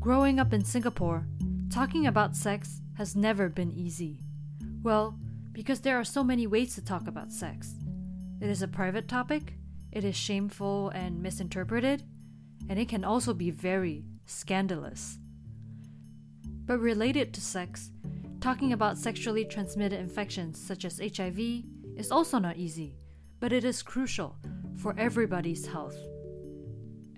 Growing up in Singapore, talking about sex has never been easy. Well, because there are so many ways to talk about sex. It is a private topic, it is shameful and misinterpreted, and it can also be very scandalous. But related to sex, talking about sexually transmitted infections such as HIV is also not easy, but it is crucial for everybody's health.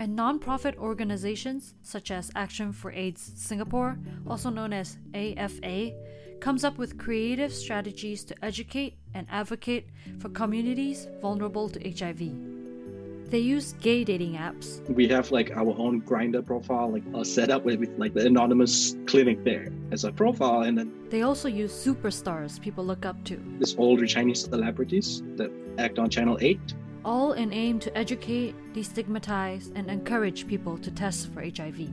And non-profit organizations such as Action for AIDS Singapore, also known as AFA, comes up with creative strategies to educate and advocate for communities vulnerable to HIV. They use gay dating apps. We have like our own Grindr profile, like uh, set up with, with like the anonymous clinic there as a profile, and then They also use superstars people look up to, this older Chinese celebrities that act on Channel Eight. All in aim to educate, destigmatize, and encourage people to test for HIV.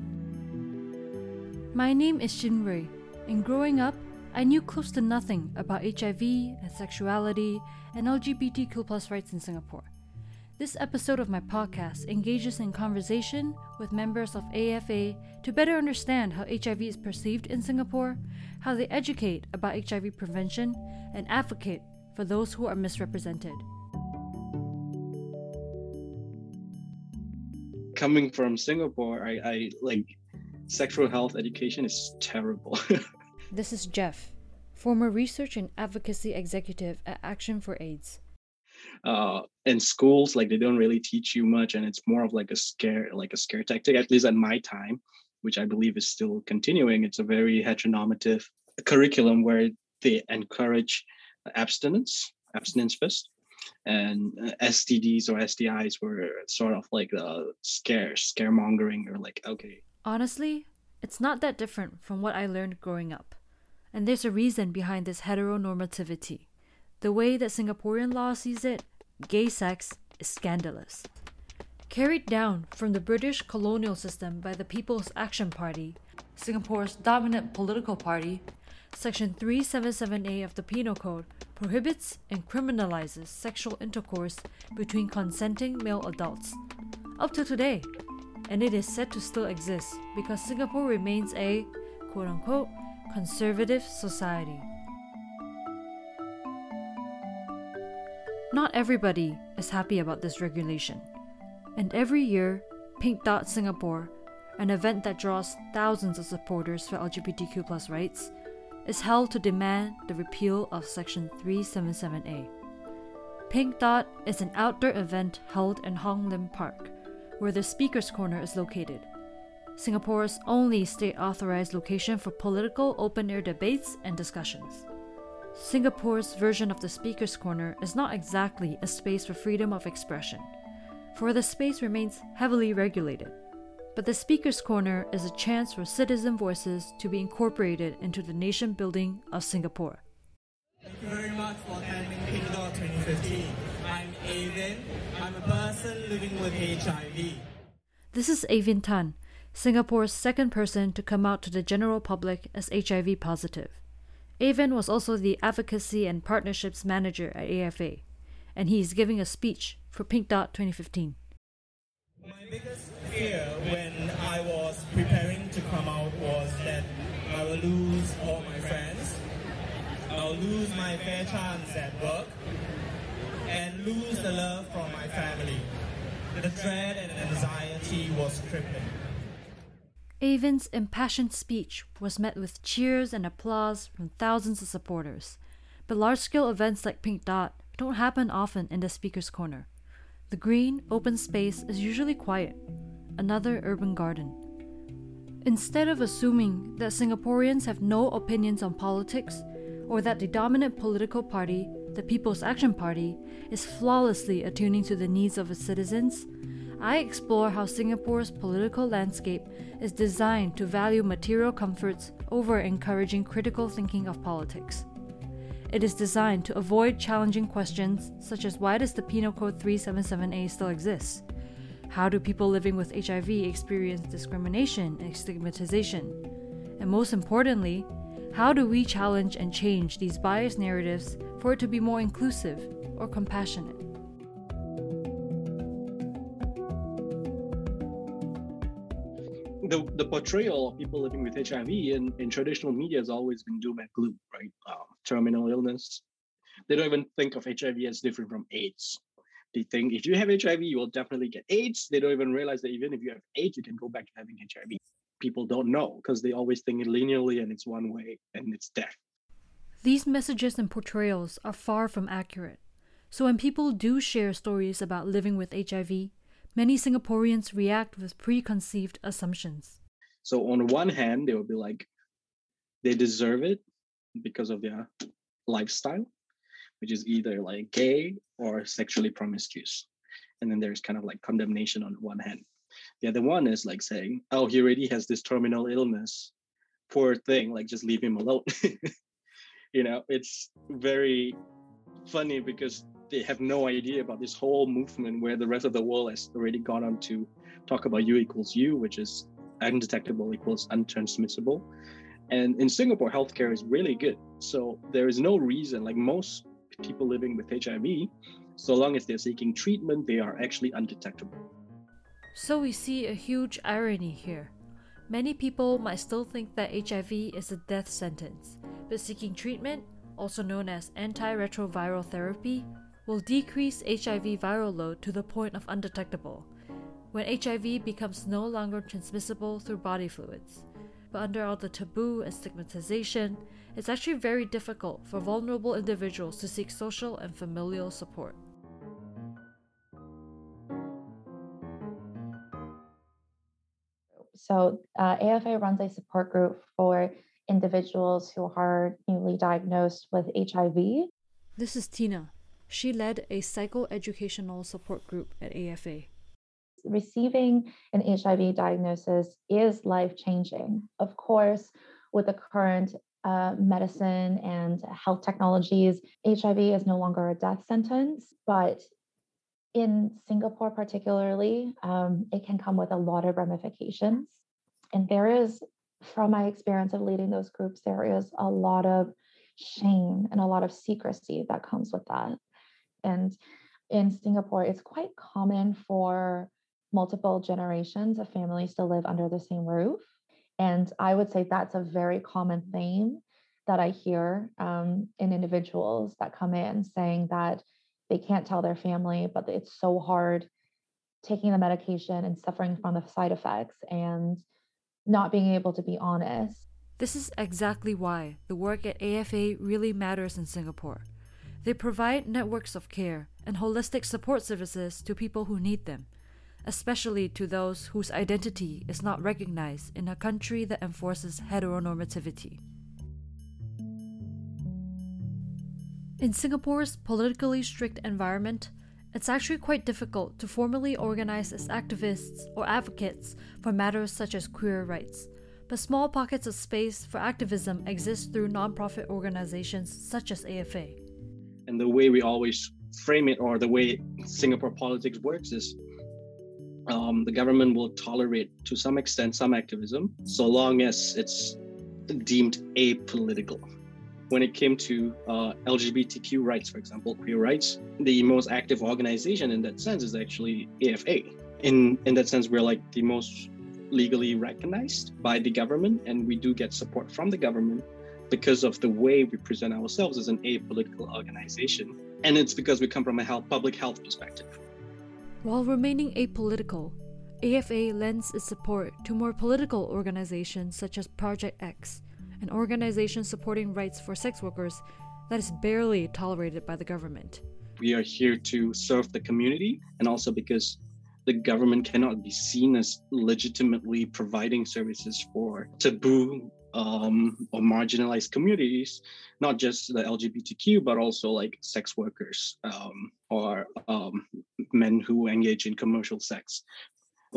My name is Shinrui, and growing up, I knew close to nothing about HIV and sexuality and LGBTQ rights in Singapore. This episode of my podcast engages in conversation with members of AFA to better understand how HIV is perceived in Singapore, how they educate about HIV prevention, and advocate for those who are misrepresented. Coming from Singapore, I, I like sexual health education is terrible. This is Jeff, former research and advocacy executive at Action for AIDS. uh, in schools, like they don't really teach you much, and it's more of like a scare, like a scare tactic. At least at my time, which I believe is still continuing. It's a very heteronormative curriculum where they encourage abstinence, abstinence first, and uh, STDs or STIs were sort of like the scare, scaremongering, or like okay, Honestly, it's not that different from what I learned growing up. And there's a reason behind this heteronormativity. The way that Singaporean law sees it, gay sex is scandalous. Carried down from the British colonial system by the People's Action Party, Singapore's dominant political party, Section 377A of the Penal Code prohibits and criminalizes sexual intercourse between consenting male adults. Up to today, and it is said to still exist because Singapore remains a quote unquote conservative society. Not everybody is happy about this regulation, and every year, Pink Dot Singapore, an event that draws thousands of supporters for LGBTQ rights, is held to demand the repeal of Section 377A. Pink Dot is an outdoor event held in Hong Lim Park, where the Speaker's Corner is located. Singapore's only state authorized location for political open air debates and discussions. Singapore's version of the Speaker's Corner is not exactly a space for freedom of expression, for the space remains heavily regulated. But the Speaker's Corner is a chance for citizen voices to be incorporated into the nation building of Singapore. Thank you very much for attending Pink Dot 2015. I'm Avin. I'm a person living with HIV. This is Avin Tan, Singapore's second person to come out to the general public as HIV positive. Avin was also the advocacy and partnerships manager at AFA, and he is giving a speech for Pink Dot 2015. My biggest fear when I was preparing to come out was that I will lose all my friends, I'll lose my fair chance at work, and lose the love from my family. The dread and anxiety was crippling. Avin's impassioned speech was met with cheers and applause from thousands of supporters. But large scale events like Pink Dot don't happen often in the speaker's corner. The green, open space is usually quiet, another urban garden. Instead of assuming that Singaporeans have no opinions on politics, or that the dominant political party, the People's Action Party, is flawlessly attuning to the needs of its citizens, I explore how Singapore's political landscape is designed to value material comforts over encouraging critical thinking of politics. It is designed to avoid challenging questions such as why does the Penal Code 377A still exist? How do people living with HIV experience discrimination and stigmatization? And most importantly, how do we challenge and change these biased narratives for it to be more inclusive or compassionate? the, the portrayal of people living with HIV in, in traditional media has always been doom and gloom, right? Um, terminal illness. They don't even think of HIV as different from AIDS. They think if you have HIV, you will definitely get AIDS. They don't even realize that even if you have AIDS, you can go back to having HIV. People don't know because they always think it linearly and it's one way and it's death. These messages and portrayals are far from accurate. So when people do share stories about living with HIV, many Singaporeans react with preconceived assumptions. So on one hand, they will be like, they deserve it because of their lifestyle, which is either like gay or sexually promiscuous. And then there's kind of like condemnation on one hand. The other one is like saying, oh, he already has this terminal illness. Poor thing, like just leave him alone. you know, it's very funny because they have no idea about this whole movement where the rest of the world has already gone on to talk about U equals U, which is undetectable equals untransmissible. And in Singapore, healthcare is really good. So there is no reason, like most people living with HIV, so long as they're seeking treatment, they are actually undetectable. So we see a huge irony here. Many people might still think that HIV is a death sentence, but seeking treatment, also known as antiretroviral therapy, will decrease HIV viral load to the point of undetectable, when HIV becomes no longer transmissible through body fluids. But under all the taboo and stigmatization, it's actually very difficult for vulnerable individuals to seek social and familial support. So, uh, AFA runs a support group for individuals who are newly diagnosed with HIV. This is Tina. She led a psychoeducational support group at AFA. Receiving an HIV diagnosis is life changing. Of course, with the current uh, medicine and health technologies, HIV is no longer a death sentence, but in Singapore, particularly, um, it can come with a lot of ramifications. And there is, from my experience of leading those groups, there is a lot of shame and a lot of secrecy that comes with that. And in Singapore, it's quite common for multiple generations of families to live under the same roof. And I would say that's a very common theme that I hear um, in individuals that come in saying that they can't tell their family, but it's so hard taking the medication and suffering from the side effects and not being able to be honest. This is exactly why the work at AFA really matters in Singapore. They provide networks of care and holistic support services to people who need them, especially to those whose identity is not recognized in a country that enforces heteronormativity. In Singapore's politically strict environment, it's actually quite difficult to formally organize as activists or advocates for matters such as queer rights. But small pockets of space for activism exist through nonprofit organizations such as AFA. And the way we always frame it, or the way Singapore politics works, is um, the government will tolerate to some extent some activism so long as it's deemed apolitical when it came to uh, LGBTQ rights, for example, queer rights, the most active organization in that sense is actually AFA. In in that sense, we're like the most legally recognized by the government, and we do get support from the government because of the way we present ourselves as an apolitical organization, and it's because we come from a health, public health perspective. While remaining apolitical, AFA lends its support to more political organizations such as Project X an organization supporting rights for sex workers that is barely tolerated by the government. We are here to serve the community and also because the government cannot be seen as legitimately providing services for taboo um, or marginalized communities, not just the LGBTQ, but also like sex workers um, or um, men who engage in commercial sex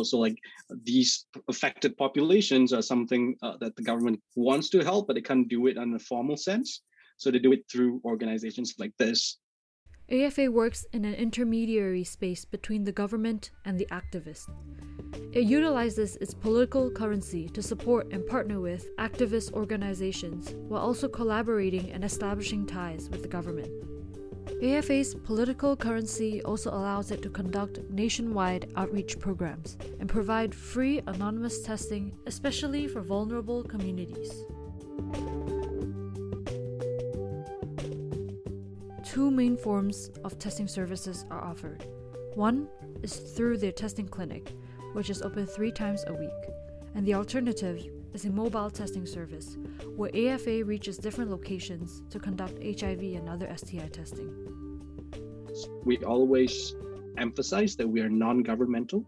so like these affected populations are something uh, that the government wants to help, but they can't do it in a formal sense. So they do it through organizations like this. AFA works in an intermediary space between the government and the activist. It utilizes its political currency to support and partner with activist organizations while also collaborating and establishing ties with the government. AFA's political currency also allows it to conduct nationwide outreach programs and provide free anonymous testing, especially for vulnerable communities. Two main forms of testing services are offered. One is through their testing clinic, which is open three times a week, and the alternative is a mobile testing service where AFA reaches different locations to conduct HIV and other STI testing. We always emphasize that we are non governmental.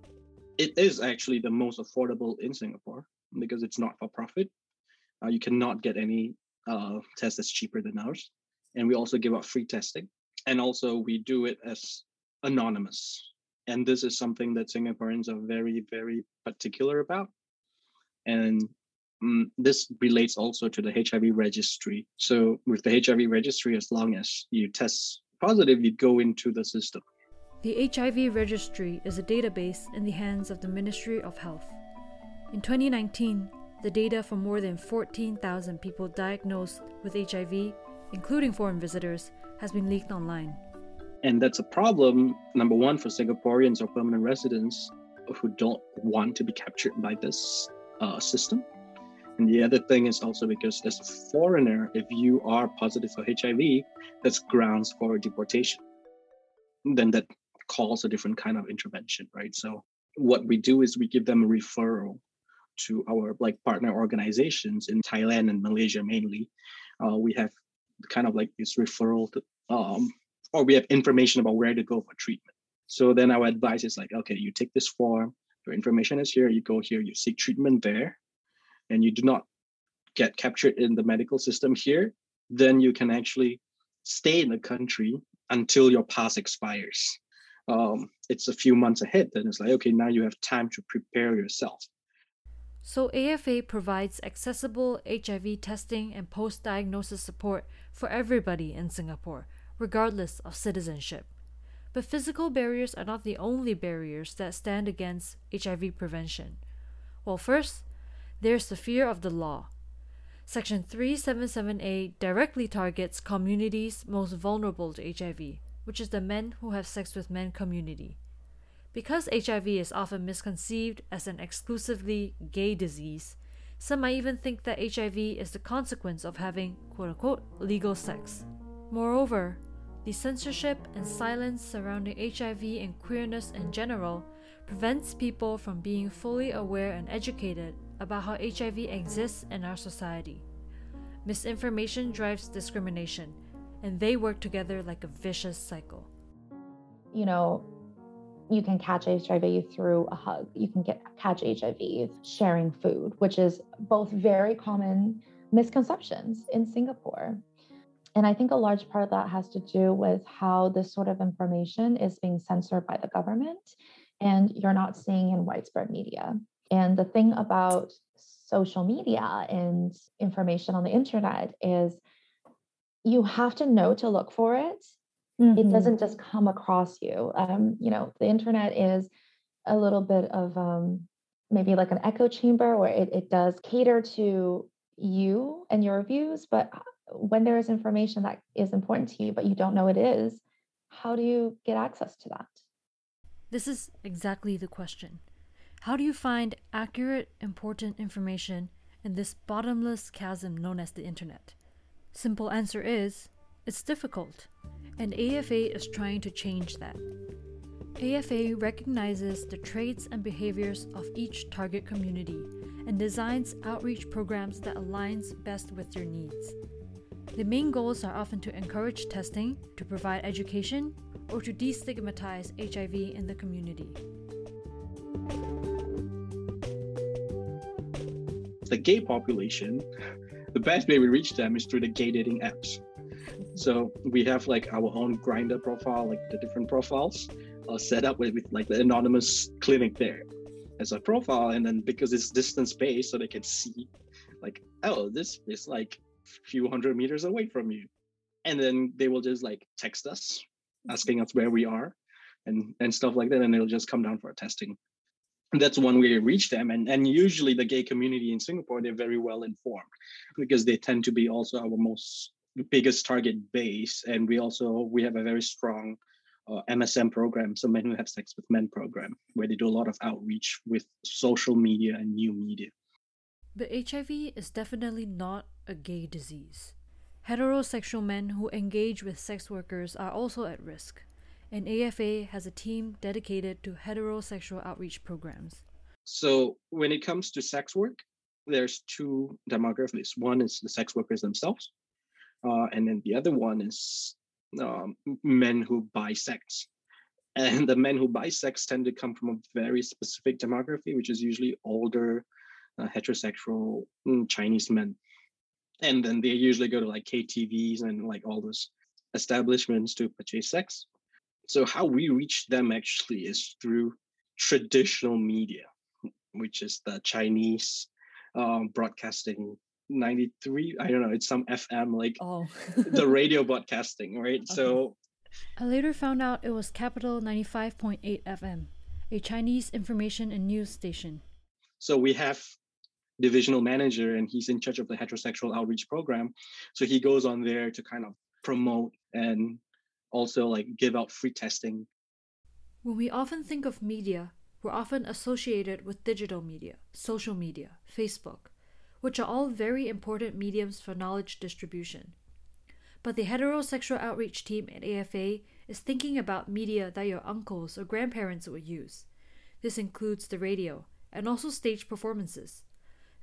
It is actually the most affordable in Singapore because it's not for profit. Uh, you cannot get any uh, test that's cheaper than ours. And we also give out free testing. And also, we do it as anonymous. And this is something that Singaporeans are very, very particular about. And um, this relates also to the HIV registry. So with the HIV registry, as long as you test positive, you go into the system. The HIV registry is a database in the hands of the Ministry of Health. In 2019, the data for more than 14,000 people diagnosed with HIV, including foreign visitors, has been leaked online. And that's a problem, number one, for Singaporeans or permanent residents who don't want to be captured by this uh, system. And the other thing is also because as a foreigner, if you are positive for HIV, that's grounds for deportation. Then that calls a different kind of intervention, right? So what we do is we give them a referral to our like partner organizations in Thailand and Malaysia mainly. Uh, we have kind of like this referral to, um, or we have information about where to go for treatment. So then our advice is like, okay, you take this form, your information is here, you go here, you seek treatment there, and you do not get captured in the medical system here, then you can actually stay in the country until your pass expires. Um, it's a few months ahead. Then it's like, okay, now you have time to prepare yourself. So, AFA provides accessible HIV testing and post diagnosis support for everybody in Singapore, regardless of citizenship. But physical barriers are not the only barriers that stand against HIV prevention. Well, first, there's the fear of the law. Section 377A directly targets communities most vulnerable to HIV, which is the men who have sex with men community. Because HIV is often misconceived as an exclusively gay disease, some might even think that HIV is the consequence of having quote unquote legal sex. Moreover, the censorship and silence surrounding HIV and queerness in general prevents people from being fully aware and educated about how HIV exists in our society. Misinformation drives discrimination, and they work together like a vicious cycle. You know, you can catch HIV through a hug. You can get catch HIV sharing food, which is both very common misconceptions in Singapore. And I think a large part of that has to do with how this sort of information is being censored by the government and you're not seeing in widespread media. And the thing about social media and information on the internet is you have to know to look for it. Mm-hmm. It doesn't just come across you. Um, you know, the internet is a little bit of um, maybe like an echo chamber where it, it does cater to you and your views, but when there is information that is important to you, but you don't know it is, how do you get access to that? This is exactly the question. How do you find accurate, important information in this bottomless chasm known as the internet? Simple answer is it's difficult, and AFA is trying to change that. AFA recognizes the traits and behaviors of each target community and designs outreach programs that aligns best with their needs. The main goals are often to encourage testing, to provide education, or to destigmatize HIV in the community. The gay population, the best way we reach them is through the gay dating apps. So we have like our own Grindr profile, like the different profiles uh, set up with, with like the anonymous clinic there as a profile, and then because it's distance based, so they can see like, oh, this is like few hundred meters away from you. And then they will just like text us asking us where we are and and stuff like that. And they'll just come down for a testing. That's one way to reach them. And and usually the gay community in singapore they're very well informed because they tend to be also our most biggest target base, and we also we have a very strong uh, MSM program, so Men Who Have Sex with Men program, where they do a lot of outreach with social media and new media. But HIV is definitely not a gay disease. Heterosexual men who engage with sex workers are also at risk, and AFA has a team dedicated to heterosexual outreach programs. So when it comes to sex work, there's two demographics. One is the sex workers themselves, uh, and then the other one is um, men who buy sex. And the men who buy sex tend to come from a very specific demography, which is usually older, uh, heterosexual mm, Chinese men. And then they usually go to like KTVs and like all those establishments to purchase sex. So how we reach them actually is through traditional media, which is the Chinese um, broadcasting 93 i don't know it's some fm like Oh. the radio broadcasting right so I later found out it was Capital 95.8 FM, a Chinese information and news station. so we have divisional manager and he's in charge of the heterosexual outreach program so he goes on there to kind of promote and also like give out free testing When we often think of media, we're often associated with digital media, social media, Facebook, which are all very important mediums for knowledge distribution. But the heterosexual outreach team at AFA is thinking about media that your uncles or grandparents would use. This includes the radio and also stage performances.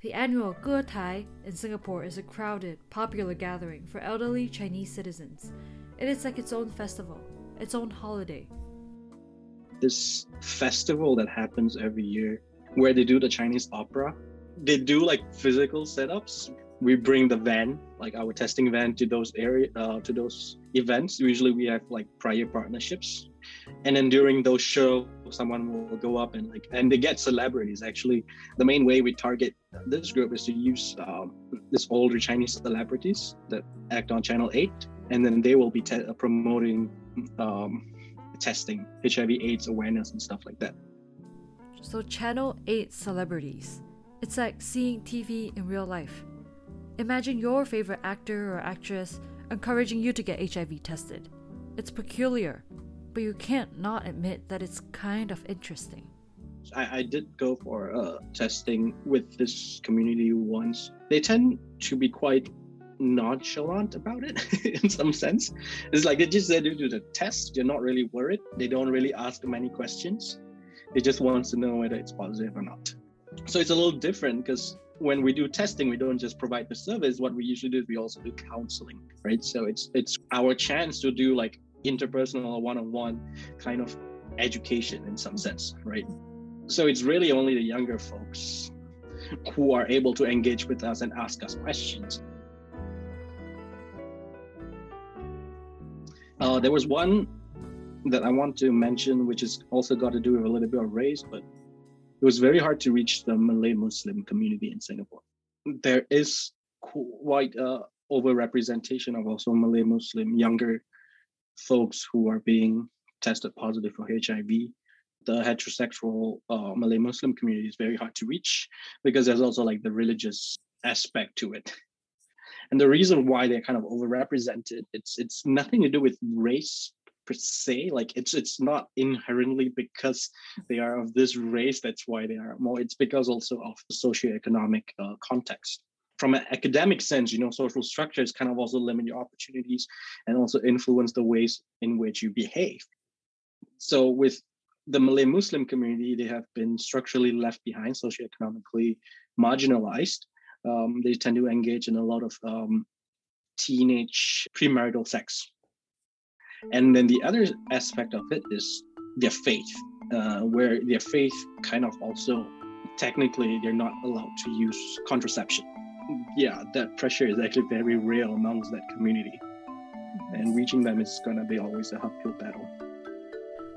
The annual Ge Tai in Singapore is a crowded, popular gathering for elderly Chinese citizens. It is like its own festival, its own holiday. this festival that happens every year where they do the Chinese opera. They do like physical setups. We bring the van, like our testing van, to those area, uh, to those events. Usually, we have like prior partnerships, and then during those shows, someone will go up and like, and they get celebrities. Actually, the main way we target this group is to use um, this older Chinese celebrities that act on Channel Eight, and then they will be te- promoting um, testing, HIV/AIDS awareness, and stuff like that. So, Channel 8 celebrities. It's like seeing TV in real life. Imagine your favorite actor or actress encouraging you to get HIV tested. It's peculiar, but you can't not admit that it's kind of interesting. I, I did go for uh, testing with this community once. They tend to be quite nonchalant about it in some sense. It's like they just they do the test. They're not really worried. They don't really ask many questions. They just want to know whether it's positive or not. So it's a little different because when we do testing, we don't just provide the service. What we usually do is we also do counseling, right? So it's it's our chance to do like interpersonal or one-on-one kind of education in some sense, right? So it's really only the younger folks who are able to engage with us and ask us questions. Uh, there was one that I want to mention, which is also got to do with a little bit of race, but it was very hard to reach the Malay Muslim community in Singapore. There is quite a overrepresentation of also Malay Muslim younger folks who are being tested positive for HIV. The heterosexual uh, Malay Muslim community is very hard to reach because there's also like the religious aspect to it. And the reason why they're kind of overrepresented, it's it's nothing to do with race per se. Like it's it's not inherently because they are of this race that's why they are more. It's because also of the socioeconomic uh, context. From an academic sense, you know, social structures kind of also limit your opportunities and also influence the ways in which you behave. So with the Malay Muslim community, they have been structurally left behind, socioeconomically marginalized. Um, they tend to engage in a lot of um, teenage premarital sex. And then the other aspect of it is their faith, uh, where their faith kind of also technically they're not allowed to use contraception. Yeah, that pressure is actually very real amongst that community. And reaching them is going to be always a uphill battle.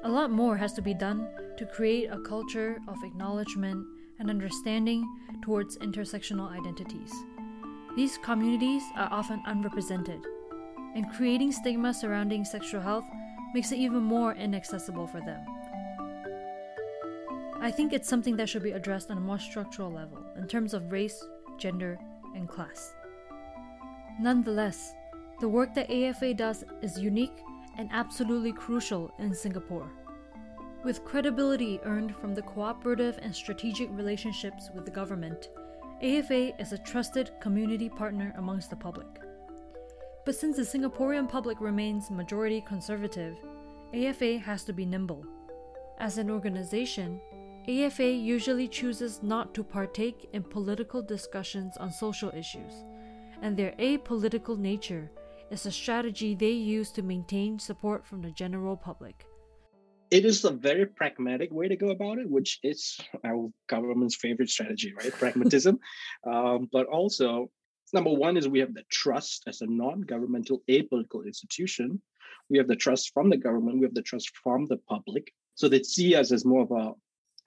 A lot more has to be done to create a culture of acknowledgement and understanding towards intersectional identities. These communities are often unrepresented, and creating stigma surrounding sexual health makes it even more inaccessible for them. I think it's something that should be addressed on a more structural level in terms of race, gender, and class. Nonetheless, The work that AFA does is unique and absolutely crucial in Singapore. With credibility earned from the cooperative and strategic relationships with the government, AFA is a trusted community partner amongst the public. But since the Singaporean public remains majority conservative, AFA has to be nimble. As an organization, AFA usually chooses not to partake in political discussions on social issues, and their apolitical nature is a strategy they use to maintain support from the general public. It is a very pragmatic way to go about it, which is our government's favorite strategy, right? Pragmatism. um, but also, number one is we have the trust as a non-governmental apolitical institution. We have the trust from the government. We have the trust from the public. So they see us as more of a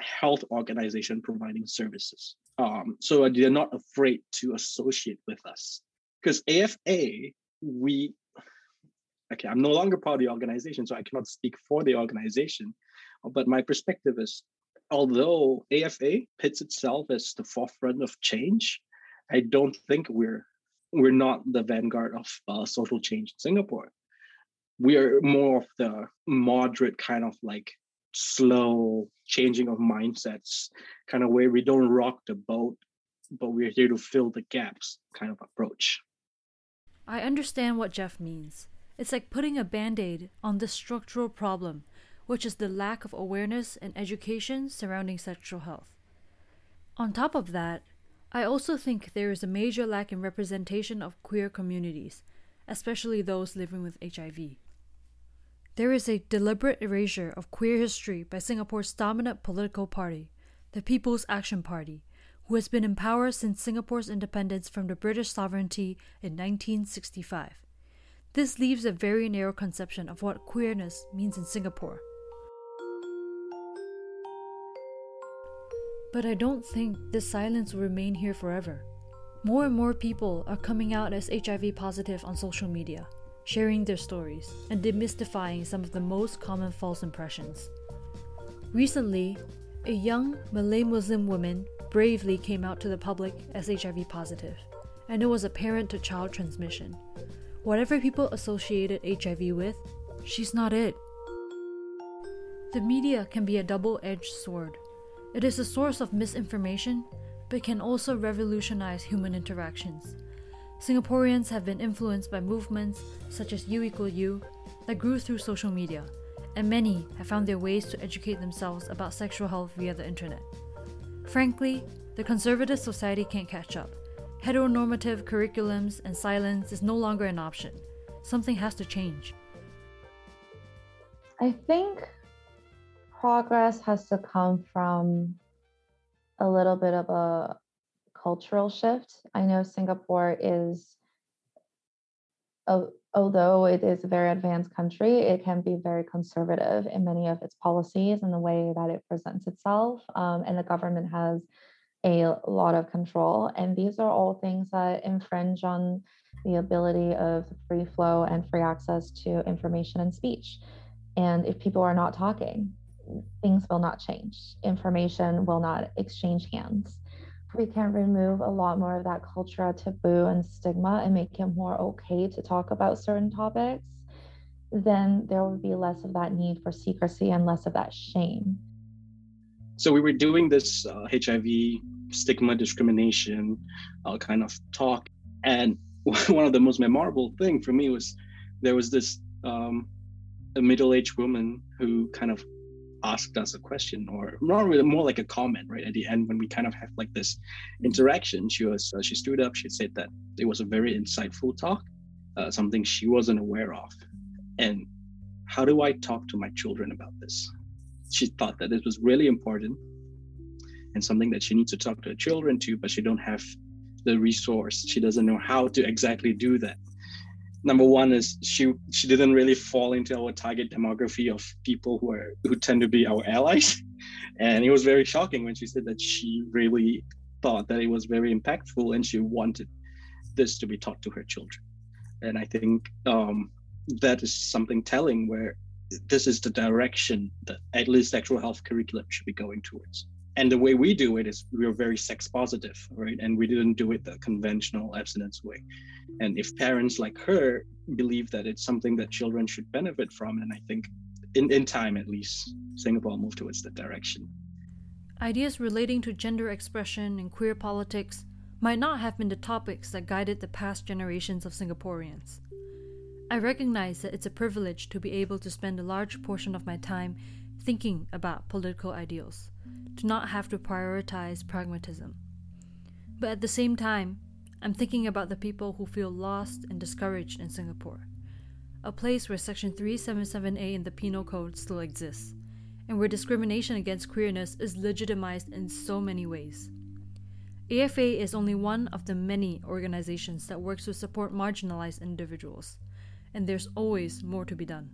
health organization providing services. Um, so they're not afraid to associate with us because AFA we okay i'm no longer part of the organization so i cannot speak for the organization but my perspective is although afa pits itself as the forefront of change i don't think we're we're not the vanguard of uh, social change in singapore we are more of the moderate kind of like slow changing of mindsets kind of way. we don't rock the boat but we're here to fill the gaps kind of approach I understand what Jeff means. It's like putting a band aid on the structural problem, which is the lack of awareness and education surrounding sexual health. On top of that, I also think there is a major lack in representation of queer communities, especially those living with HIV. There is a deliberate erasure of queer history by Singapore's dominant political party, the People's Action Party, who has been in power since Singapore's independence from the British sovereignty in 1965. This leaves a very narrow conception of what queerness means in Singapore. But I don't think this silence will remain here forever. More and more people are coming out as HIV positive on social media, sharing their stories, and demystifying some of the most common false impressions. Recently, a young Malay Muslim woman bravely came out to the public as HIV positive, and it was apparent to child transmission. Whatever people associated HIV with, she's not it. The media can be a double edged sword. It is a source of misinformation, but can also revolutionize human interactions. Singaporeans have been influenced by movements such as U equal U that grew through social media, and many have found their ways to educate themselves about sexual health via the internet. Frankly, the conservative society can't catch up. Heteronormative curriculums and silence is no longer an option. Something has to change. I think progress has to come from a little bit of a cultural shift. I know Singapore is although it is a very advanced country, it can be very conservative in many of its policies and the way that it presents itself. Um, and the government has a lot of control. And these are all things that infringe on the ability of free flow and free access to information and speech. And if people are not talking, things will not change. Information will not exchange hands we can remove a lot more of that cultural taboo and stigma and make it more okay to talk about certain topics, then there will be less of that need for secrecy and less of that shame. So we were doing this uh, HIV stigma discrimination uh, kind of talk, and one of the most memorable thing for me was there was this um, a middle-aged woman who kind of asked us a question or not really more like a comment right at the end when we kind of have like this interaction. She was uh, she stood up she said that it was a very insightful talk uh, something she wasn't aware of. And how do i talk to my children about this? She thought that this was really important and something that she needs to talk to her children to but she don't have the resource. She doesn't know how to exactly do that number one is she she didn't really fall into our target demography of people who are who tend to be our allies. And it was very shocking when she said that she really thought that it was very impactful and she wanted this to be taught to her children. And i think um, that is something telling where this is the direction that at least sexual health curriculum should be going towards and the way we do it is we are very sex positive right and we didn't do it the conventional abstinence way and if parents like her believe that it's something that children should benefit from. And I think in, in time, at least, Singapore will move towards that direction. Ideas relating to gender expression and queer politics might not have been the topics that guided the past generations of Singaporeans. I recognize that it's a privilege to be able to spend a large portion of my time thinking about political ideals, to not have to prioritize pragmatism. But at the same time, I'm thinking about the people who feel lost and discouraged in Singapore, a place where Section 377A in the Penal Code still exists, and where discrimination against queerness is legitimized in so many ways. AFA is only one of the many organizations that works to support marginalized individuals, and there's always more to be done.